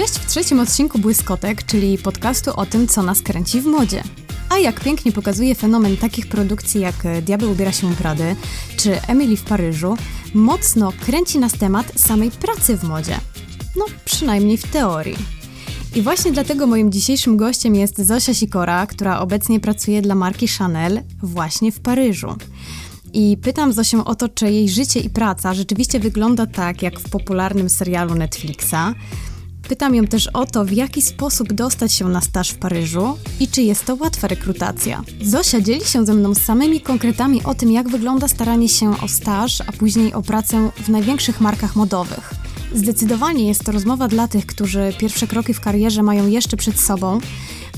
Cześć w trzecim odcinku Błyskotek, czyli podcastu o tym, co nas kręci w modzie. A jak pięknie pokazuje fenomen takich produkcji jak Diabeł ubiera się u Prady czy Emily w Paryżu, mocno kręci nas temat samej pracy w modzie. No, przynajmniej w teorii. I właśnie dlatego moim dzisiejszym gościem jest Zosia Sikora, która obecnie pracuje dla marki Chanel właśnie w Paryżu. I pytam Zosię o to, czy jej życie i praca rzeczywiście wygląda tak, jak w popularnym serialu Netflixa. Pytam ją też o to, w jaki sposób dostać się na staż w Paryżu i czy jest to łatwa rekrutacja. Zosia dzieli się ze mną samymi konkretami o tym, jak wygląda staranie się o staż, a później o pracę w największych markach modowych. Zdecydowanie jest to rozmowa dla tych, którzy pierwsze kroki w karierze mają jeszcze przed sobą,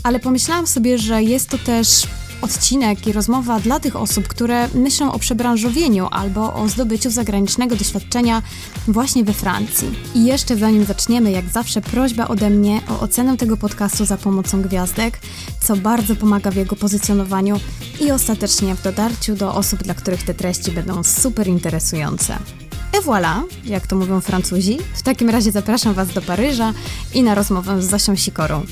ale pomyślałam sobie, że jest to też odcinek i rozmowa dla tych osób, które myślą o przebranżowieniu albo o zdobyciu zagranicznego doświadczenia właśnie we Francji. I jeszcze zanim zaczniemy, jak zawsze prośba ode mnie o ocenę tego podcastu za pomocą gwiazdek, co bardzo pomaga w jego pozycjonowaniu i ostatecznie w dotarciu do osób, dla których te treści będą super interesujące. Et voilà, jak to mówią Francuzi. W takim razie zapraszam Was do Paryża i na rozmowę z Zosią Sikorą.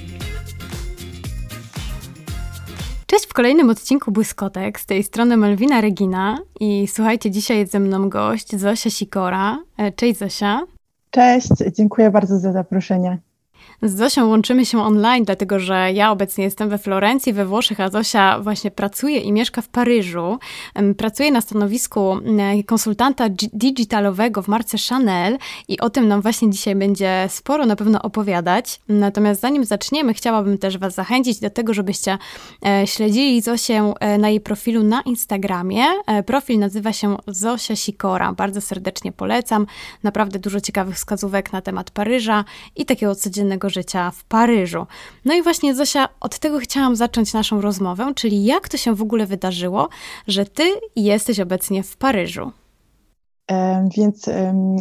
Cześć w kolejnym odcinku Błyskotek. Z tej strony Melwina Regina i słuchajcie, dzisiaj jest ze mną gość Zosia Sikora. E, cześć Zosia. Cześć, dziękuję bardzo za zaproszenie. Z Zosią łączymy się online, dlatego że ja obecnie jestem we Florencji, we Włoszech, a Zosia właśnie pracuje i mieszka w Paryżu. Pracuje na stanowisku konsultanta digitalowego w marce Chanel i o tym nam właśnie dzisiaj będzie sporo na pewno opowiadać. Natomiast zanim zaczniemy, chciałabym też Was zachęcić do tego, żebyście e, śledzili Zosię e, na jej profilu na Instagramie. E, profil nazywa się Zosia Sikora. Bardzo serdecznie polecam. Naprawdę dużo ciekawych wskazówek na temat Paryża i takiego codziennego życia w Paryżu. No i właśnie Zosia, od tego chciałam zacząć naszą rozmowę, czyli jak to się w ogóle wydarzyło, że ty jesteś obecnie w Paryżu? Więc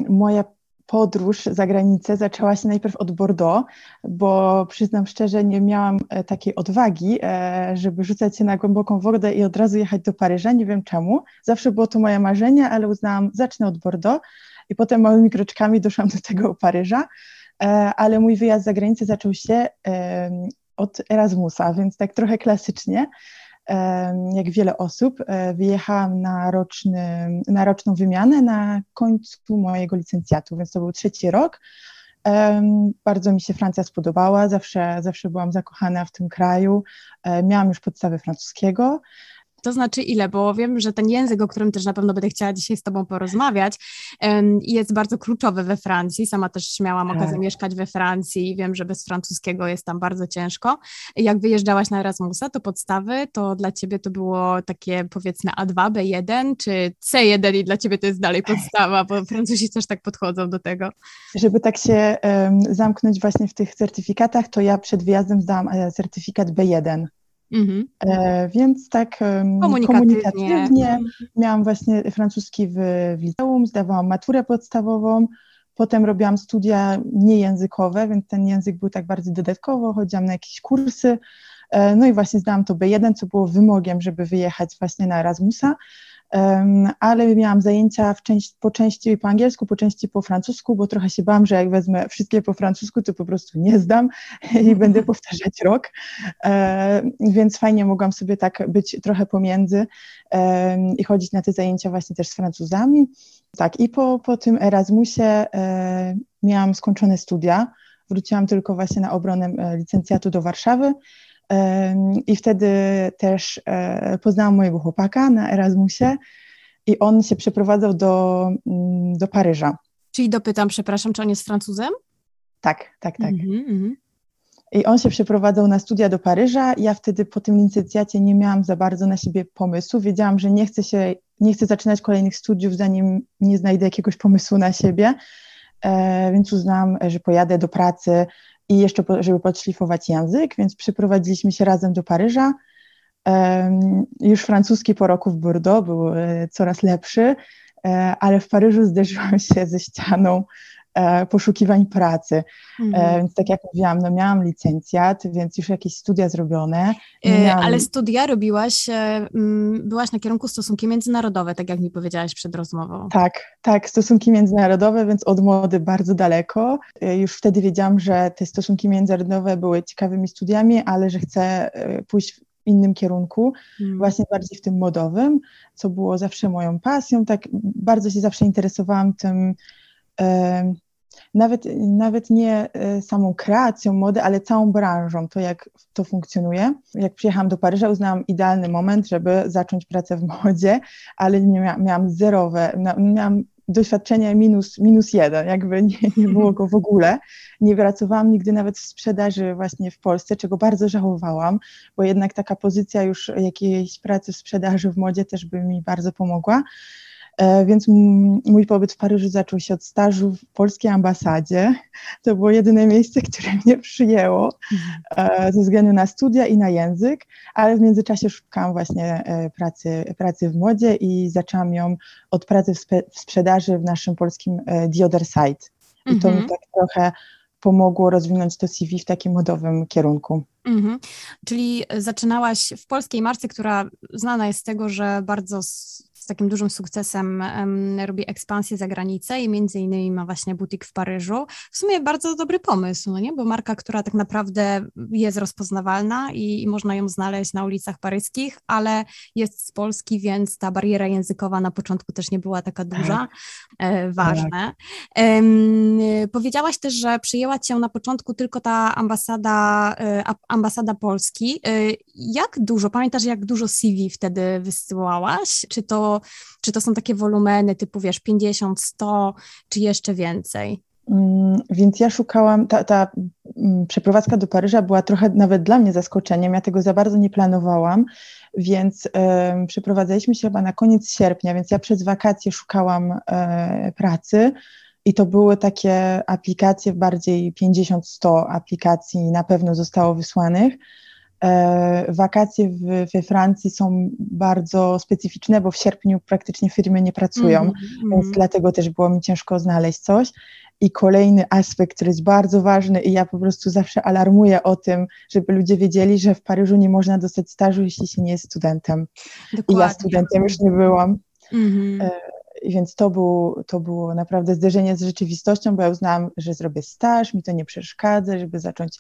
moja podróż za granicę zaczęła się najpierw od Bordeaux, bo przyznam szczerze, nie miałam e, takiej odwagi, e, żeby rzucać się na głęboką wodę i od razu jechać do Paryża. Nie wiem czemu. Zawsze było to moje marzenie, ale uznałam, zacznę od Bordeaux i potem małymi kroczkami doszłam do tego Paryża. E, ale mój wyjazd za granicę zaczął się od Erasmusa, więc tak trochę klasycznie, jak wiele osób, e, wyjechałam na, roczny, na roczną wymianę na końcu mojego licencjatu, więc to był trzeci rok. Bardzo mi się Francja spodobała, zawsze, zawsze byłam zakochana w tym kraju. E, miałam już podstawy francuskiego. To znaczy ile? Bo wiem, że ten język, o którym też na pewno będę chciała dzisiaj z Tobą porozmawiać, jest bardzo kluczowy we Francji. Sama też miałam tak. okazję mieszkać we Francji i wiem, że bez francuskiego jest tam bardzo ciężko. Jak wyjeżdżałaś na Erasmusa, to podstawy, to dla Ciebie to było takie powiedzmy A2, B1 czy C1 i dla Ciebie to jest dalej podstawa, bo Francuzi też tak podchodzą do tego. Żeby tak się um, zamknąć właśnie w tych certyfikatach, to ja przed wyjazdem zdałam e, certyfikat B1. Mhm. E, więc tak komunikatywnie. komunikatywnie. Miałam właśnie francuski w, w liceum, zdawałam maturę podstawową, potem robiłam studia niejęzykowe, więc ten język był tak bardziej dodatkowo, chodziłam na jakieś kursy, e, no i właśnie zdałam to B1, co było wymogiem, żeby wyjechać właśnie na Erasmusa ale miałam zajęcia część, po części po angielsku, po części po francusku, bo trochę się bałam, że jak wezmę wszystkie po francusku, to po prostu nie zdam i będę powtarzać rok, więc fajnie mogłam sobie tak być trochę pomiędzy i chodzić na te zajęcia właśnie też z Francuzami. Tak, i po, po tym Erasmusie e, miałam skończone studia, wróciłam tylko właśnie na obronę e, licencjatu do Warszawy, i wtedy też e, poznałam mojego chłopaka na Erasmusie i on się przeprowadzał do, mm, do Paryża. Czyli dopytam, przepraszam, czy on jest Francuzem? Tak, tak, tak. Mm -hmm. I on się przeprowadzał na studia do Paryża. Ja wtedy po tym licencjacie nie miałam za bardzo na siebie pomysłu. Wiedziałam, że nie chcę się, nie chcę zaczynać kolejnych studiów, zanim nie znajdę jakiegoś pomysłu na siebie. E, więc uznałam, że pojadę do pracy i jeszcze, żeby podszlifować język, więc przyprowadziliśmy się razem do Paryża. Już francuski po roku w Bordeaux był e, coraz lepszy, e, ale w Paryżu zderzyłam się ze ścianą poszukiwań pracy. Mhm. Więc tak jak mówiłam, no miałam licencjat, więc już jakieś studia zrobione. Miałam... Ale studia robiłaś, byłaś na kierunku stosunki międzynarodowe, tak jak mi powiedziałaś przed rozmową. Tak, tak, stosunki międzynarodowe, więc od mody bardzo daleko. Już wtedy wiedziałam, że te stosunki międzynarodowe były ciekawymi studiami, ale że chcę pójść innym kierunku, hmm. właśnie bardziej w tym modowym, co było zawsze moją pasją. Tak bardzo się zawsze interesowałam tym, e, nawet, nawet nie e, samą kreacją mody, ale całą branżą, to jak to funkcjonuje. Jak przyjechałam do Paryża, uznałam idealny moment, żeby zacząć pracę w modzie, ale nie mia miałam zerowe, miałam doświadczenie minus, minus jeden, jakby nie, nie było go w ogóle. Nie pracowałam nigdy nawet w sprzedaży właśnie w Polsce, czego bardzo żałowałam, bo jednak taka pozycja już jakiejś pracy w sprzedaży w modzie też by mi bardzo pomogła. E, więc mój pobyt w Paryżu zaczął się od stażu w polskiej ambasadzie. To było jedyne miejsce, które mnie przyjęło e, ze względu na studia i na język, ale w międzyczasie szukałam właśnie e, pracy, pracy w modzie i zaczęłam ją od pracy w, w sprzedaży w naszym polskim The Other Side. I to mi mhm. tak trochę pomogło rozwinąć to CV w takim modowym kierunku. Mhm. Czyli zaczynałaś w polskiej marce, która znana jest z tego, że bardzo takim dużym sukcesem robi ekspansję za granicę i między innymi ma właśnie butik w Paryżu. W sumie bardzo dobry pomysł, no nie? bo marka, która tak naprawdę jest rozpoznawalna i, i można ją znaleźć na ulicach paryskich, ale jest z Polski, więc ta bariera językowa na początku też nie była taka duża, e, ważne. E, powiedziałaś też, że przyjęła cię na początku tylko ta ambasada, e, ambasada Polski. Jak dużo, pamiętasz jak dużo CV wtedy wysyłałaś? Czy to czy to są takie wolumeny typu, wiesz, 50, 100, czy jeszcze więcej? Mm, więc ja szukałam, ta, ta mm, przeprowadzka do Paryża była trochę nawet dla mnie zaskoczeniem, ja tego za bardzo nie planowałam, więc um, przeprowadzaliśmy się chyba na koniec sierpnia, więc ja przez wakacje szukałam e, pracy i to były takie aplikacje, bardziej 50-100 aplikacji na pewno zostało wysłanych. E, wakacje w, we Francji są bardzo specyficzne, bo w sierpniu praktycznie firmy nie pracują, mm, więc mm. dlatego też było mi ciężko znaleźć coś. I kolejny aspekt, który jest bardzo ważny, i ja po prostu zawsze alarmuję o tym, żeby ludzie wiedzieli, że w Paryżu nie można dostać stażu, jeśli się nie jest studentem. Dokładnie. I ja studentem już nie byłam. Mm -hmm. Więc to, był, to było naprawdę zderzenie z rzeczywistością, bo ja uznałam, że zrobię staż, mi to nie przeszkadza, żeby zacząć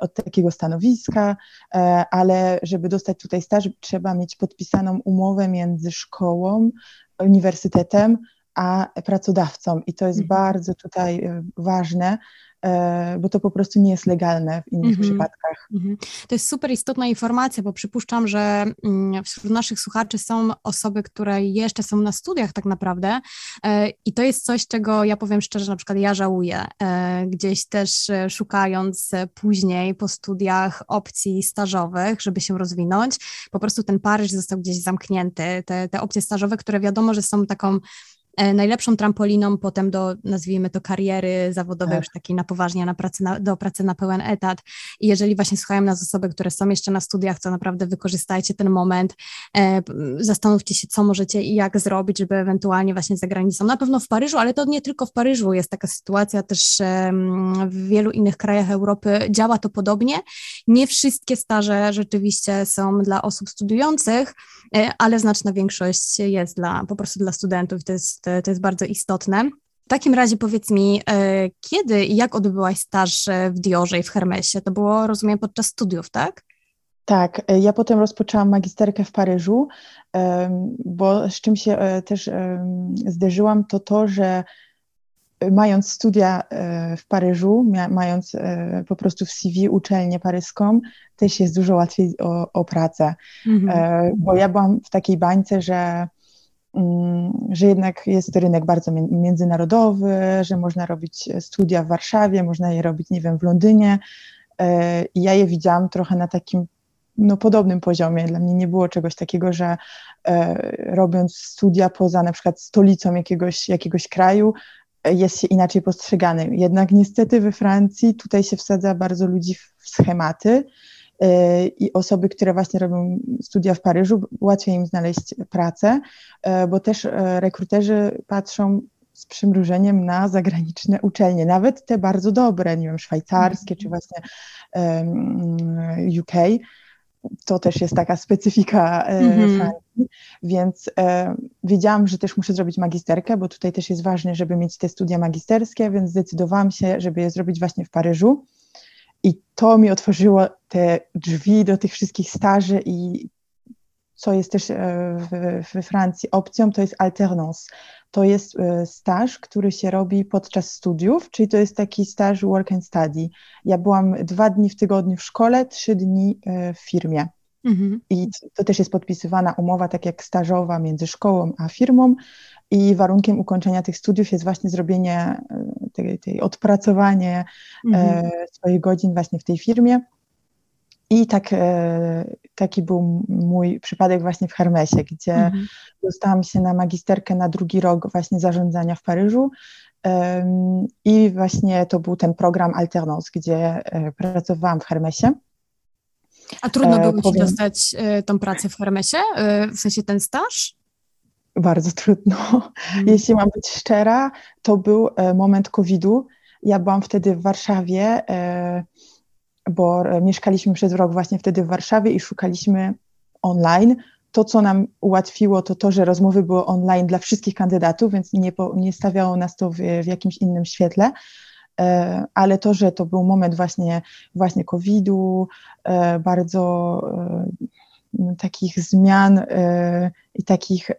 od takiego stanowiska, e, ale żeby dostać tutaj staż, trzeba mieć podpisaną umowę między szkołą, uniwersytetem, a pracodawcą. I to jest mhm. bardzo tutaj e, ważne, E, bo to po prostu nie jest legalne w innych mm -hmm. przypadkach. -hmm. To jest super istotna informacja, bo przypuszczam, że mm, wśród naszych słuchaczy są osoby, które jeszcze są na studiach tak naprawdę e, i to jest coś, czego ja powiem szczerze, na przykład ja żałuję, e, gdzieś też szukając później po studiach opcji stażowych, żeby się rozwinąć, po prostu ten Paryż został gdzieś zamknięty, te, te opcje stażowe, które wiadomo, że są taką E, najlepszą trampoliną potem do, nazwijmy to, kariery zawodowej, tak. już takiej na poważnie, na pracy na, do pracy na pełen etat. I jeżeli właśnie słuchają nas osoby, które są jeszcze na studiach, to naprawdę wykorzystajcie ten moment, e, zastanówcie się, co możecie i jak zrobić, żeby ewentualnie właśnie za granicą, na pewno w Paryżu, ale to nie tylko w Paryżu jest taka sytuacja, też e, w wielu innych krajach Europy działa to podobnie. Nie wszystkie staże rzeczywiście są dla osób studiujących, e, ale znaczna większość jest dla, po prostu dla studentów. To jest to, to jest bardzo istotne. W takim razie powiedz mi, e, kiedy i jak odbyłaś staż e, w Diorze i w Hermesie? To było, rozumiem, podczas studiów, tak? Tak, e, ja potem rozpoczęłam magisterkę w Paryżu, bo z czym się też zderzyłam, to to, że mając studia w Paryżu, mając po prostu w CV uczelnię paryską, też jest dużo łatwiej o, o pracę. Mhm. Bo ja byłam w takiej bańce, że że jednak jest rynek bardzo międzynarodowy, że można robić studia w Warszawie, można je robić, nie wiem, w Londynie. E, I ja je widziałam trochę na takim no, podobnym poziomie. Dla mnie nie było czegoś takiego, że e, robiąc studia poza na przykład stolicą jakiegoś, jakiegoś kraju, e, jest się inaczej postrzegany. Jednak niestety we Francji tutaj się wsadza bardzo ludzi w schematy E, i osoby, które właśnie robią studia w Paryżu, łatwiej im znaleźć pracę, e, bo też e, rekruterzy patrzą, z przymrużeniem na zagraniczne uczelnie, nawet te bardzo dobre, nie wiem, szwajcarskie czy właśnie UK. To też jest taka specyfika mm-hmm. Francji, więc wiedziałam, że też muszę zrobić magisterkę, bo tutaj też jest ważne, żeby mieć te studia magisterskie, więc zdecydowałam się, żeby je zrobić właśnie w Paryżu. I to mi otworzyło te drzwi do tych wszystkich staży i co jest też we Francji opcją, to jest alternance. To jest e, staż, który się robi podczas studiów, czyli to jest taki staż work and study. Ja byłam dwa dni w tygodniu w szkole, trzy dni e, w firmie. Mhm. I to też jest podpisywana umowa, tak jak stażowa między szkołą a firmą. I warunkiem ukończenia tych studiów jest właśnie zrobienie e, tej, tej odpracowanie mhm. swoich godzin właśnie w tej firmie. I tak, taki był mój przypadek właśnie w Hermesie, gdzie mhm. dostałam się na magisterkę na drugi rok właśnie zarządzania w Paryżu. I właśnie to był ten program Alternance, gdzie pracowałam w Hermesie. A trudno było Ci Powiem, dostać tą pracę w Hermesie, w sensie ten staż? Bardzo trudno. Mhm. Jeśli mam być szczera, to był moment COVID-u. Ja byłam wtedy w Warszawie bo e, mieszkaliśmy przez rok właśnie wtedy w Warszawie i szukaliśmy online. To, co nam ułatwiło, to to, że rozmowy były online dla wszystkich kandydatów, więc nie, po, nie stawiało nas to w, w jakimś innym świetle e, ale to, że to był moment właśnie, właśnie COVID-u, e, bardzo takich zmian i takich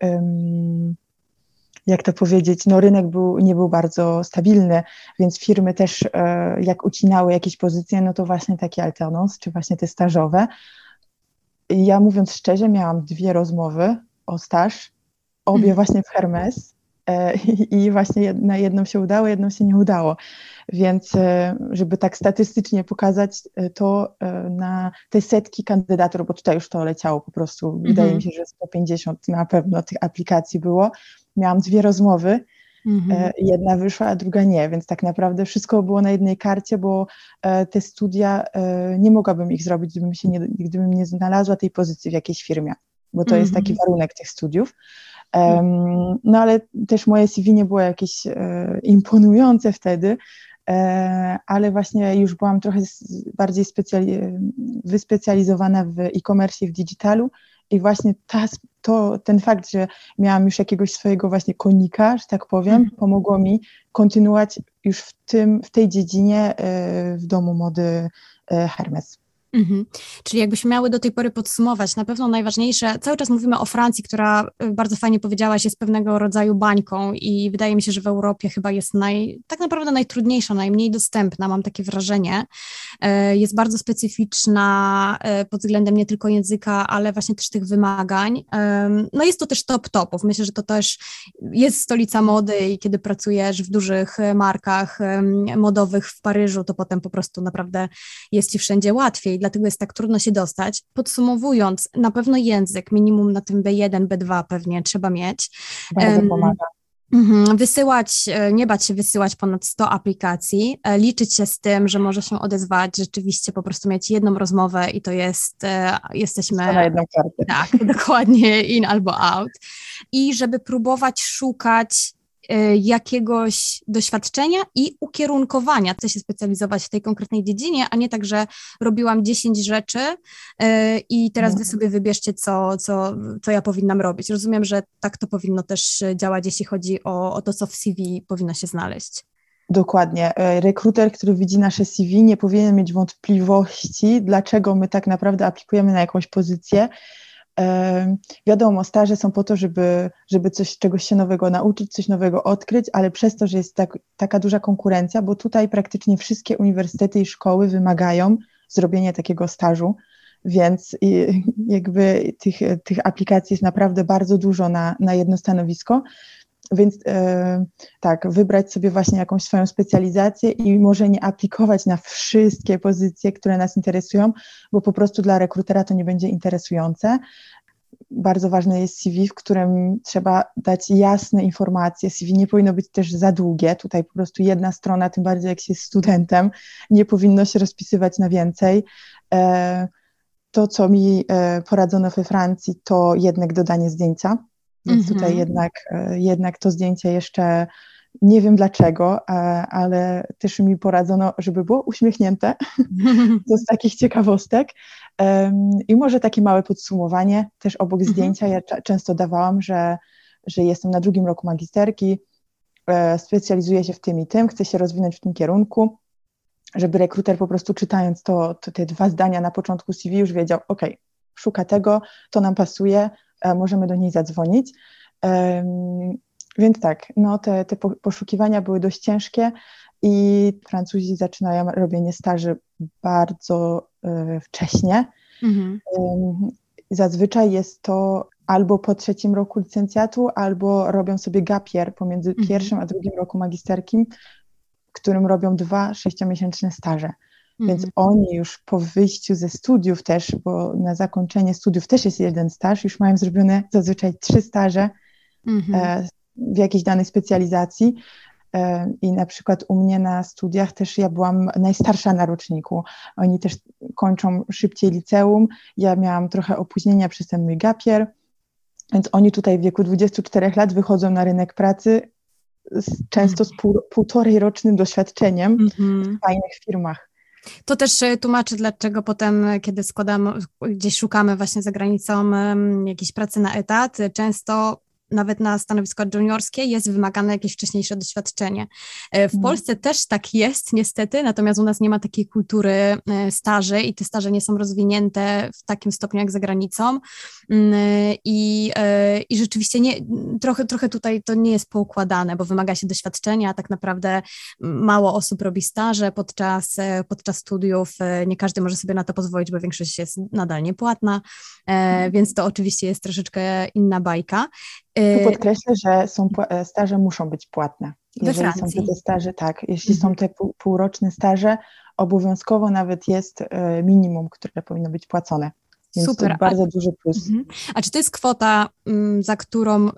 jak to powiedzieć, no rynek był, nie był bardzo stabilny, więc firmy też e, jak ucinały jakieś pozycje, no to właśnie takie alternance, czy właśnie te stażowe. Ja mówiąc szczerze, miałam dwie rozmowy o staż, obie mhm. właśnie w Hermes e, i właśnie na jedną się udało, jedną się nie udało. Więc e, żeby tak statystycznie pokazać to na te setki kandydatur, bo tutaj już to leciało po prostu, wydaje mhm. mi się, że 150 na pewno tych aplikacji było, miałam dwie rozmowy. Mhm. E, jedna wyszła, a druga nie, więc tak naprawdę wszystko było na jednej karcie, bo e, te studia e, nie mogłabym ich zrobić, gdybym, się nie, gdybym nie znalazła tej pozycji w jakiejś firmie, bo to mhm. jest taki mhm. warunek tych studiów. No ale też moje CV nie było jakieś imponujące wtedy, ale właśnie już byłam trochę bardziej specjali- wyspecjalizowana w e-commerce i w digitalu i właśnie ta, to, ten fakt, że miałam już jakiegoś swojego właśnie konika, że tak powiem, mm. pomogło mi kontynuować już w, tym, w tej dziedzinie e, w domu mody e, Hermes. Mhm. Czyli jakbyśmy miały do tej pory podsumować, na pewno najważniejsze, cały czas mówimy o Francji, która y, bardzo fajnie powiedziałaś, jest pewnego rodzaju bańką i wydaje mi się, że w Europie chyba jest naj, tak naprawdę najtrudniejsza, najmniej dostępna, mam takie wrażenie. E, jest bardzo specyficzna e, pod względem nie tylko języka, ale właśnie też tych wymagań. No jest to też top topów. Myślę, że to też jest stolica mody i kiedy pracujesz w dużych markach modowych w Paryżu, to potem po prostu naprawdę jest ci wszędzie łatwiej dlatego jest tak trudno się dostać. Podsumowując, na pewno język, minimum na tym B1, B2 pewnie trzeba mieć. Bardzo um, pomaga. Mhm, wysyłać, e, nie bać się wysyłać ponad 100 aplikacji, e, liczyć się z tym, że może się odezwać, rzeczywiście po prostu mieć jedną rozmowę i to jest, e, jesteśmy... Na jedną kartę. Tak, dokładnie, in albo out. I żeby próbować szukać jakiegoś doświadczenia i ukierunkowania. Chcę się specjalizować w tej konkretnej dziedzinie, a nie tak, że robiłam 10 rzeczy y, i teraz wy mhm. sobie wybierzcie, co, co, co ja powinnam robić. Rozumiem, że tak to powinno też działać, jeśli chodzi o, o to, co w CV powinno się znaleźć. Dokładnie. E, rekruter, który widzi nasze CV, nie powinien mieć wątpliwości, dlaczego my tak naprawdę aplikujemy na jakąś pozycję Wiadomo, staże są po to, żeby, żeby coś, czegoś się nowego nauczyć, coś nowego odkryć, ale przez to, że jest tak, taka duża konkurencja, bo tutaj praktycznie wszystkie uniwersytety i szkoły wymagają zrobienia takiego stażu, więc jakby tych, tych aplikacji jest naprawdę bardzo dużo na, na jedno stanowisko. Więc e, tak, wybrać sobie właśnie jakąś swoją specjalizację i może nie aplikować na wszystkie pozycje, które nas interesują, bo po prostu dla rekrutera to nie będzie interesujące. Bardzo ważne jest CV, w którym trzeba dać jasne informacje. CV nie powinno być też za długie. Tutaj po prostu jedna strona, tym bardziej jak się jest studentem, nie powinno się rozpisywać na więcej. E, to, co mi e, poradzono we Francji, to jednak dodanie zdjęcia więc -hmm. tutaj jednak, e, jednak to zdjęcie jeszcze Nie wiem dlaczego, ale też mi poradzono, żeby było uśmiechnięte. To z takich ciekawostek. I może takie małe podsumowanie, też obok mhm. zdjęcia. Ja często dawałam, że, że jestem na drugim roku magisterki, e, specjalizuję się w tym i tym, chcę się rozwinąć w tym kierunku, żeby rekruter po prostu czytając to, to te dwa zdania na początku CV już wiedział, ok, szuka tego, to nam pasuje, e, możemy do niej zadzwonić. Więc tak, no te, te poszukiwania były dość ciężkie i Francuzi zaczynają robienie staży bardzo y, wcześnie. Mhm. Zazwyczaj jest to albo po trzecim roku licencjatu, albo robią sobie gapier pomiędzy mhm. pierwszym a drugim roku magisterkim, którym robią dwa sześciomiesięczne staże. Mhm. Więc oni już po wyjściu ze studiów też, bo na zakończenie studiów też jest jeden staż, już mają zrobione zazwyczaj trzy staże mhm. e, w jakiejś danej specjalizacji. E, I na przykład u mnie na studiach też ja byłam najstarsza na roczniku. Oni też kończą szybciej liceum. Ja miałam trochę opóźnienia przez ten mój gapier, więc oni tutaj w wieku 24 lat wychodzą na rynek pracy z, często z pół, półtorej rocznym doświadczeniem mm-hmm. w fajnych firmach. To też e, tłumaczy, dlaczego potem, kiedy składamy, gdzieś szukamy właśnie za granicą jakiejś pracy na etat, często nawet na stanowisko juniorskie jest wymagane jakieś wcześniejsze doświadczenie. E, w mhm. Polsce też tak jest niestety, natomiast u nas nie ma takiej kultury e, staży i te staże nie są rozwinięte w takim stopniu jak za granicą mm, i, e, i rzeczywiście nie, trochę, trochę tutaj to nie jest poukładane, bo wymaga się doświadczenia, a tak naprawdę mało osób robi staże podczas, podczas studiów, nie każdy może sobie na to pozwolić, bo większość jest nadal niepłatna, mhm. więc to oczywiście jest troszeczkę inna bajka. Tu y, podkreślę, że są, e, staże muszą być płatne. Jeżeli są te staże, tak, jeśli mhm. są te pół, półroczne staże, obowiązkowo nawet jest e, minimum, które powinno być płacone. Więc Super. bardzo duży plus. Mhm. A czy to jest kwota, mm, za którą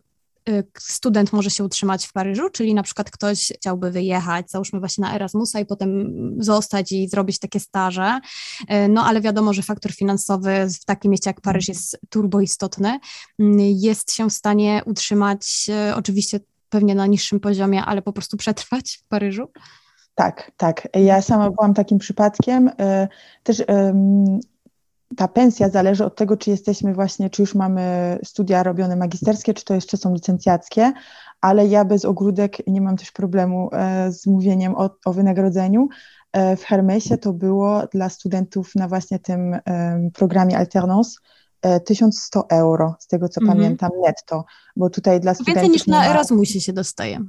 student może się utrzymać w Paryżu, czyli na przykład ktoś chciałby wyjechać, załóżmy właśnie na Erasmusa i potem zostać i zrobić takie staże, y, no ale wiadomo, że faktor finansowy w takim mieście jak Paryż jest turbo istotny, mm, jest się w stanie utrzymać y, oczywiście pewnie na niższym poziomie, ale po prostu przetrwać w Paryżu? Tak, tak. Ja sama byłam takim przypadkiem. Też ta pensja zależy od tego, czy jesteśmy właśnie, czy już mamy studia robione magisterskie, czy to jeszcze są licencjackie, ale ja bez ogródek nie mam też problemu e, z mówieniem o, o wynagrodzeniu. E, w Hermesie to było dla studentów na właśnie tym programie Alternance 1100 e, euro, z tego co -hmm. pamiętam, netto, bo tutaj dla studentów... Więcej niż na Erasmusie się dostaje.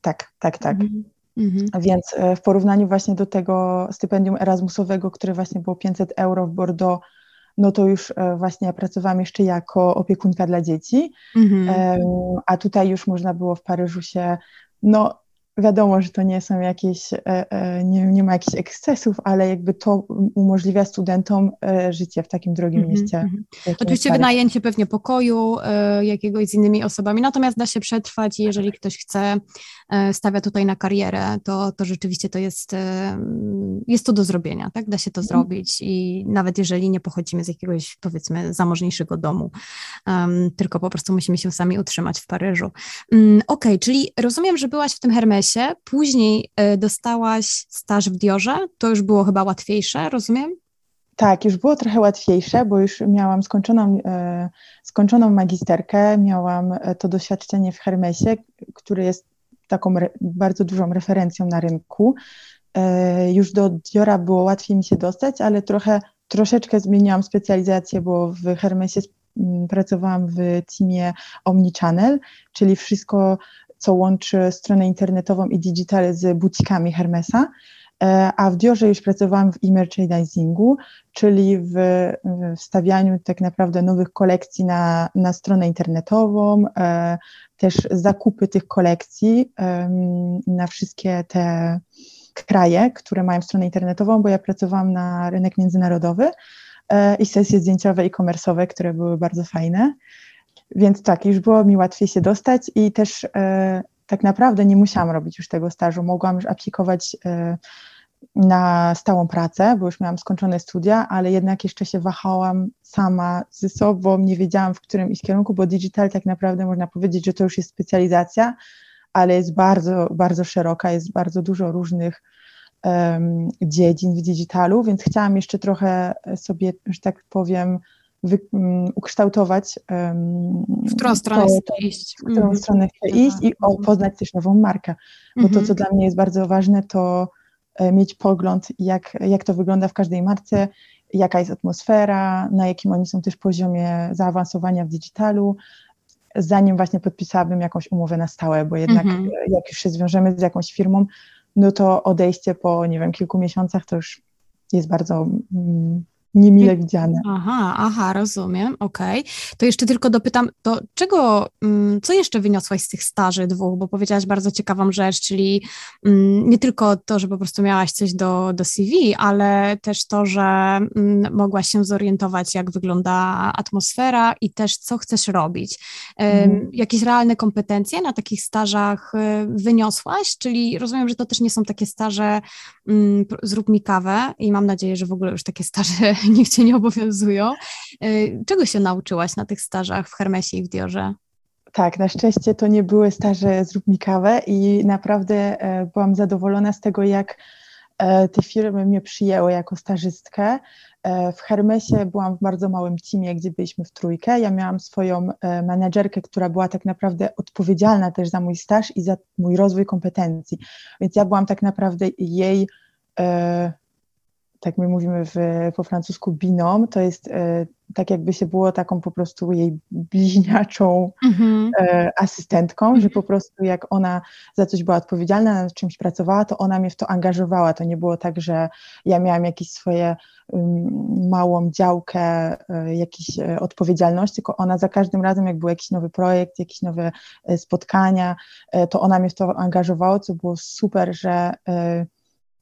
Tak, tak, tak. -hmm. Mhm. Więc w porównaniu właśnie do tego stypendium Erasmusowego, które właśnie było 500 euro w Bordeaux, no to już e, właśnie ja pracowałam jeszcze jako opiekunka dla dzieci, mhm. a tutaj już można było w Paryżu się no, wiadomo, że to nie są jakieś, e, e, nie, nie ma jakichś ekscesów, ale jakby to umożliwia studentom e, życie w takim drugim mm -hmm. mieście. Mhm. Oczywiście wynajęcie pewnie pokoju jakiegoś z innymi osobami, natomiast da się przetrwać i jeżeli ktoś chce, stawia tutaj na karierę, to, to rzeczywiście to jest, jest to do zrobienia, tak? Da się to mm -hmm. zrobić i nawet jeżeli nie pochodzimy z jakiegoś powiedzmy zamożniejszego domu, um, tylko po prostu musimy się sami utrzymać w Paryżu. Um, Okej, okay, czyli rozumiem, że byłaś w tym Hermesie, później e, dostałaś staż w Diorze, to już było chyba łatwiejsze, rozumiem? Tak, już było trochę łatwiejsze, bo już miałam skończoną, e, skończoną magisterkę, miałam e, to doświadczenie w Hermesie, który jest taką re, bardzo dużą referencją na rynku. Już do Diora było łatwiej mi się dostać, ale trochę, troszeczkę zmieniłam specjalizację, bo w Hermesie pracowałam w teamie Omnichannel, czyli wszystko co łączy stronę internetową i digital z butikami Hermesa, e, a w Diorze już pracowałam w e-merchandisingu, czyli w wstawianiu tak naprawdę nowych kolekcji na, na stronę internetową, e, też zakupy tych kolekcji na wszystkie te kraje, które mają stronę internetową, bo ja pracowałam na rynek międzynarodowy e, i sesje zdjęciowe i komersowe, które były bardzo fajne. Więc tak, już było mi łatwiej się dostać i też e, tak naprawdę nie musiałam robić już tego stażu. Mogłam już aplikować e, na stałą pracę, bo już miałam skończone studia, ale jednak jeszcze się wahałam sama ze sobą, nie wiedziałam w którym iść kierunku, bo digital tak naprawdę można powiedzieć, że to już jest specjalizacja, ale jest bardzo, bardzo szeroka, jest bardzo dużo różnych um, dziedzin w digitalu, więc chciałam jeszcze trochę sobie, że tak powiem, wy, um, ukształtować. Um, w którą stronę to, to, iść. W którą mm. stronę chcę iść i o, poznać też nową markę. Bo to, co mhm. dla mnie jest bardzo ważne, to e, mieć pogląd, jak, jak to wygląda w każdej marce, jaka jest atmosfera, na jakim oni są też poziomie zaawansowania w digitalu, zanim właśnie podpisałabym jakąś umowę na stałe, bo jednak mm -hmm. jak już się zwiążemy z jakąś firmą, no to odejście po, nie wiem, kilku miesiącach to już jest bardzo mm, niemile widziane. Aha, aha, rozumiem, okej. Okay. To jeszcze tylko dopytam, to czego, mm, co jeszcze wyniosłaś z tych staży dwóch, bo powiedziałaś bardzo ciekawą rzecz, czyli mm, nie tylko to, że po prostu miałaś coś do, do CV, ale też to, że mm, mogłaś się zorientować, jak wygląda atmosfera i też co chcesz robić. Hmm. Jakieś realne kompetencje na takich stażach y, wyniosłaś, czyli rozumiem, że to też nie są takie staże zrób mi kawę i mam nadzieję, że w ogóle już takie staże nikt cię nie obowiązują. Y, czego się nauczyłaś na tych stażach w Hermesie i w Diorze? Tak, na szczęście to nie były staże Zrób mi kawę i naprawdę e, byłam zadowolona z tego, jak e, te firmy mnie przyjęły jako stażystkę. E, w Hermesie byłam w bardzo małym teamie, gdzie byliśmy w trójkę. Ja miałam swoją menedżerkę, która była tak naprawdę odpowiedzialna też za mój staż i za mój rozwój kompetencji. Więc ja byłam tak naprawdę jej tak my mówimy w, po francusku binom, to jest e, tak jakby się było taką po prostu jej bliźniaczą mm-hmm. e, asystentką, mm-hmm. że mhm. po prostu jak ona za coś była odpowiedzialna, nad czymś pracowała, to ona mnie w to angażowała. To nie było tak, że ja miałam jakieś swoje um, małą działkę e, jakiejś e, odpowiedzialności, tylko ona za każdym razem, jak był jakiś nowy projekt, jakieś nowe e, spotkania, to ona mnie w to angażowała, co było super, że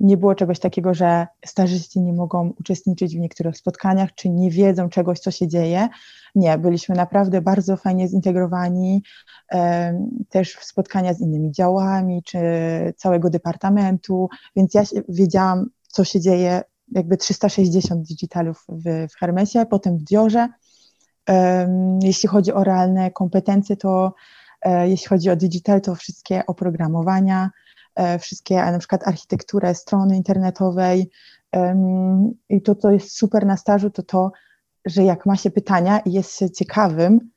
nie było czegoś takiego, że stażyści nie mogą uczestniczyć w niektórych spotkaniach, czy nie wiedzą czegoś, co się dzieje. Nie, byliśmy naprawdę bardzo fajnie zintegrowani, też w spotkania z innymi działami, czy całego departamentu, więc ja wiedziałam, co się dzieje, jakby 360 digitalów w, w Hermesie, potem w Diorze. Jeśli chodzi o realne kompetencje, to e, jeśli chodzi o digital, to wszystkie oprogramowania, wszystkie, na przykład architekturę strony internetowej. I to, co jest super na stażu, to to, że jak ma się pytania i jest się ciekawym,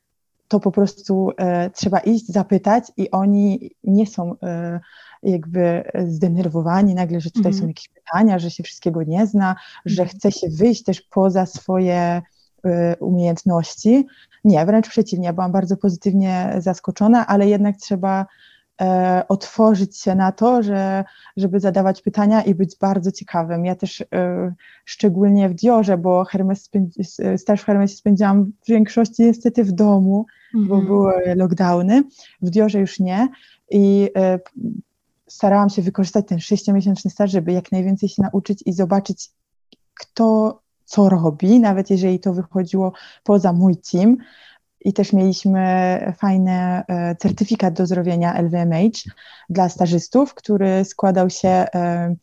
to po prostu e, trzeba iść, zapytać i oni nie są e, jakby zdenerwowani nagle, że tutaj mm. są jakieś pytania, że się wszystkiego nie zna, że mhm. chce się wyjść też poza swoje umiejętności. Nie, wręcz przeciwnie, byłam bardzo pozytywnie zaskoczona, ale jednak trzeba e, otworzyć się na to, że, żeby zadawać pytania i być bardzo ciekawym. Ja też e, szczególnie w Diorze, bo Hermes staż w Hermesie spędziłam w większości niestety w domu, mm -hmm. bo mhm. były lockdowny. W Diorze już nie i e, starałam się wykorzystać ten sześciomiesięczny staż, żeby jak najwięcej się nauczyć i zobaczyć, kto co robi, nawet jeżeli to wychodziło poza mój team, i też mieliśmy fajny e, certyfikat do zrobienia LVMH dla stażystów, który składał się, e,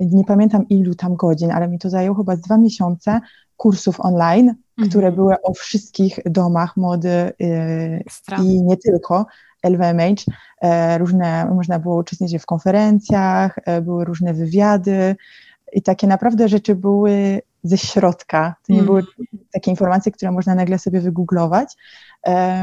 nie pamiętam ilu tam godzin, ale mi to zajęło chyba dwa miesiące kursów online, mhm. które były o wszystkich domach mody e, i nie tylko. LVMH, różne, można było uczestniczyć w konferencjach, były różne wywiady i takie naprawdę rzeczy były ze środka. To nie mm. były takie informacje, które można nagle sobie wygooglować.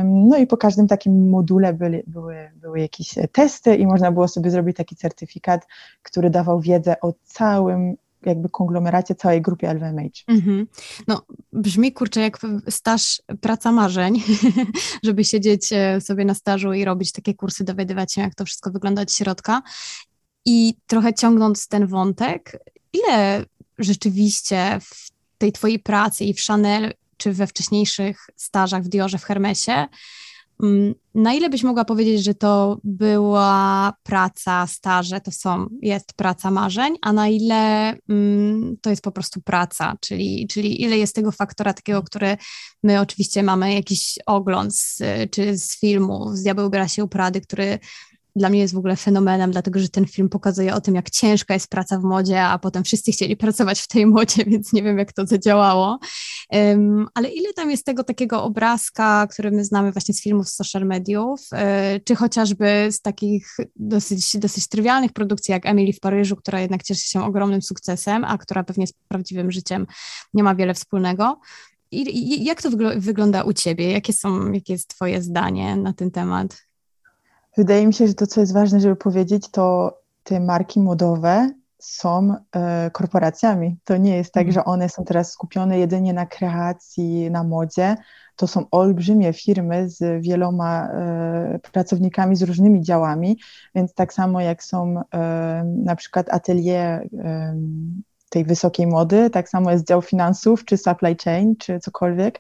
No i po każdym takim module były, były, były jakieś testy i można było sobie zrobić taki certyfikat, który dawał wiedzę o całym jakby konglomeracie całej grupie LVMH. Mm-hmm. No brzmi kurczę jak staż praca marzeń, żeby siedzieć e, sobie na stażu i robić takie kursy, dowiadywać się jak to wszystko wygląda od środka. I trochę ciągnąc ten wątek, ile rzeczywiście w tej twojej pracy i w Chanel, czy we wcześniejszych stażach w Diorze, w Hermesie, mm, na ile byś mogła powiedzieć, że to była praca, staże, to są, jest praca marzeń, a na ile mm, to jest po prostu praca, czyli, czyli ile jest tego faktora takiego, który my oczywiście mamy jakiś ogląd z, czy z filmu, z Diabeł ubiera się u Prady, który dla mnie jest w ogóle fenomenem, dlatego że ten film pokazuje o tym, jak ciężka jest praca w modzie, a potem wszyscy chcieli pracować w tej modzie, więc nie wiem, jak to zadziałało. Um, ale ile tam jest tego takiego obrazka, który my znamy właśnie z filmów, z social mediów, y, czy chociażby z takich dosyć, dosyć trywialnych produkcji, jak Emily w Paryżu, która jednak cieszy się ogromnym sukcesem, a która pewnie z prawdziwym życiem nie ma wiele wspólnego. I, i jak to wygl wygląda u Ciebie? Jakie, są, jakie jest Twoje zdanie na ten temat? Wydaje mi się, że to, co jest ważne, żeby powiedzieć, to te marki modowe są e, korporacjami. To nie jest tak, mhm. że one są teraz skupione jedynie na kreacji, na modzie. To są olbrzymie firmy z wieloma e, pracownikami, z różnymi działami, więc tak samo jak są e, na przykład atelier e, tej wysokiej mody, tak samo jest dział finansów, czy supply chain, czy cokolwiek,